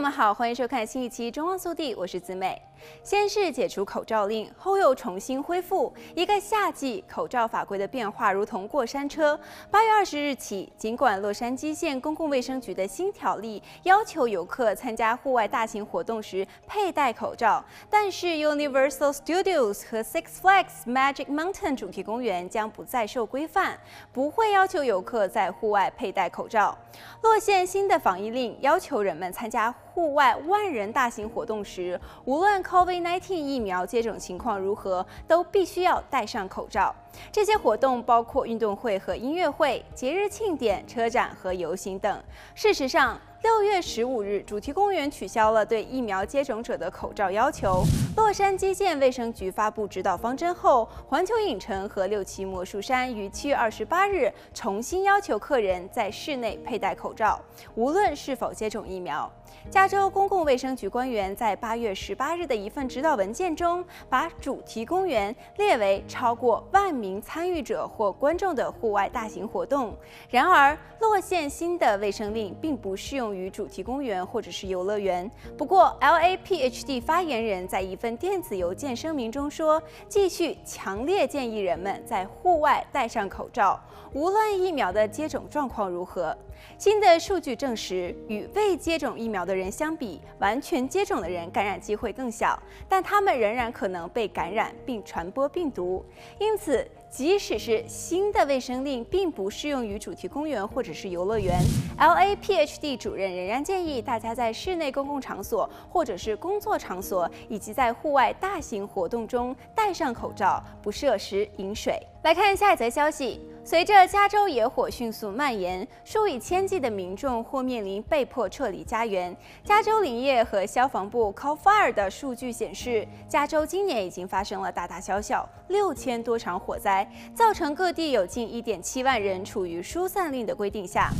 们好，欢迎收看新一期《中望速递》，我是子美。先是解除口罩令，后又重新恢复。一个夏季口罩法规的变化如同过山车。八月二十日起，尽管洛杉矶县公共卫生局的新条例要求游客参加户外大型活动时佩戴口罩，但是 Universal Studios 和 Six Flags Magic Mountain 主题公园将不再受规范，不会要求游客在户外佩戴口罩。洛县新的防疫令要求人们参加户外万人大型活动时，无论 COVID-19 疫苗接种情况如何，都必须要戴上口罩。这些活动包括运动会和音乐会、节日庆典、车展和游行等。事实上，六月十五日，主题公园取消了对疫苗接种者的口罩要求。洛杉矶县卫生局发布指导方针后，环球影城和六旗魔术山于七月二十八日重新要求客人在室内佩戴口罩，无论是否接种疫苗。加州公共卫生局官员在八月十八日的一份指导文件中，把主题公园列为超过万名参与者或观众的户外大型活动。然而，洛县新的卫生令并不适用用于主题公园或者是游乐园。不过，LAPHD 发言人在一份电子邮件声明中说，继续强烈建议人们在户外戴上口罩，无论疫苗的接种状况如何。新的数据证实，与未接种疫苗的人相比，完全接种的人感染机会更小，但他们仍然可能被感染并传播病毒。因此，即使是新的卫生令并不适用于主题公园或者是游乐园，LAPHD 主仍然建议大家在室内公共场所或者是工作场所以及在户外大型活动中戴上口罩，不摄食饮水。来看下一则消息。随着加州野火迅速蔓延，数以千计的民众或面临被迫撤离家园。加州林业和消防部 CAL FIRE 的数据显示，加州今年已经发生了大大小小六千多场火灾，造成各地有近一点七万人处于疏散令的规定下。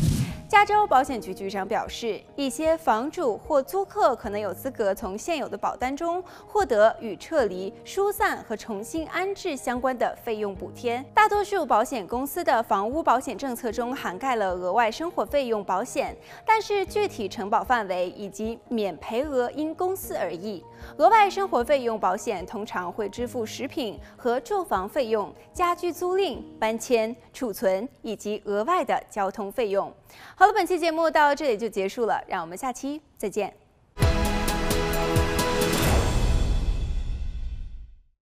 加州保险局局长表示，一些房主或租客可能有资格从现有的保单中获得与撤离、疏散和重新安置相关的费用补贴。大多数保险公司的房屋保险政策中涵盖了额外生活费用保险，但是具体承保范围以及免赔额因公司而异。额外生活费用保险通常会支付食品和住房费用、家居租赁、搬迁、储存以及额外的交通费用。好了，本期节目到这里就结束了，让我们下期再见。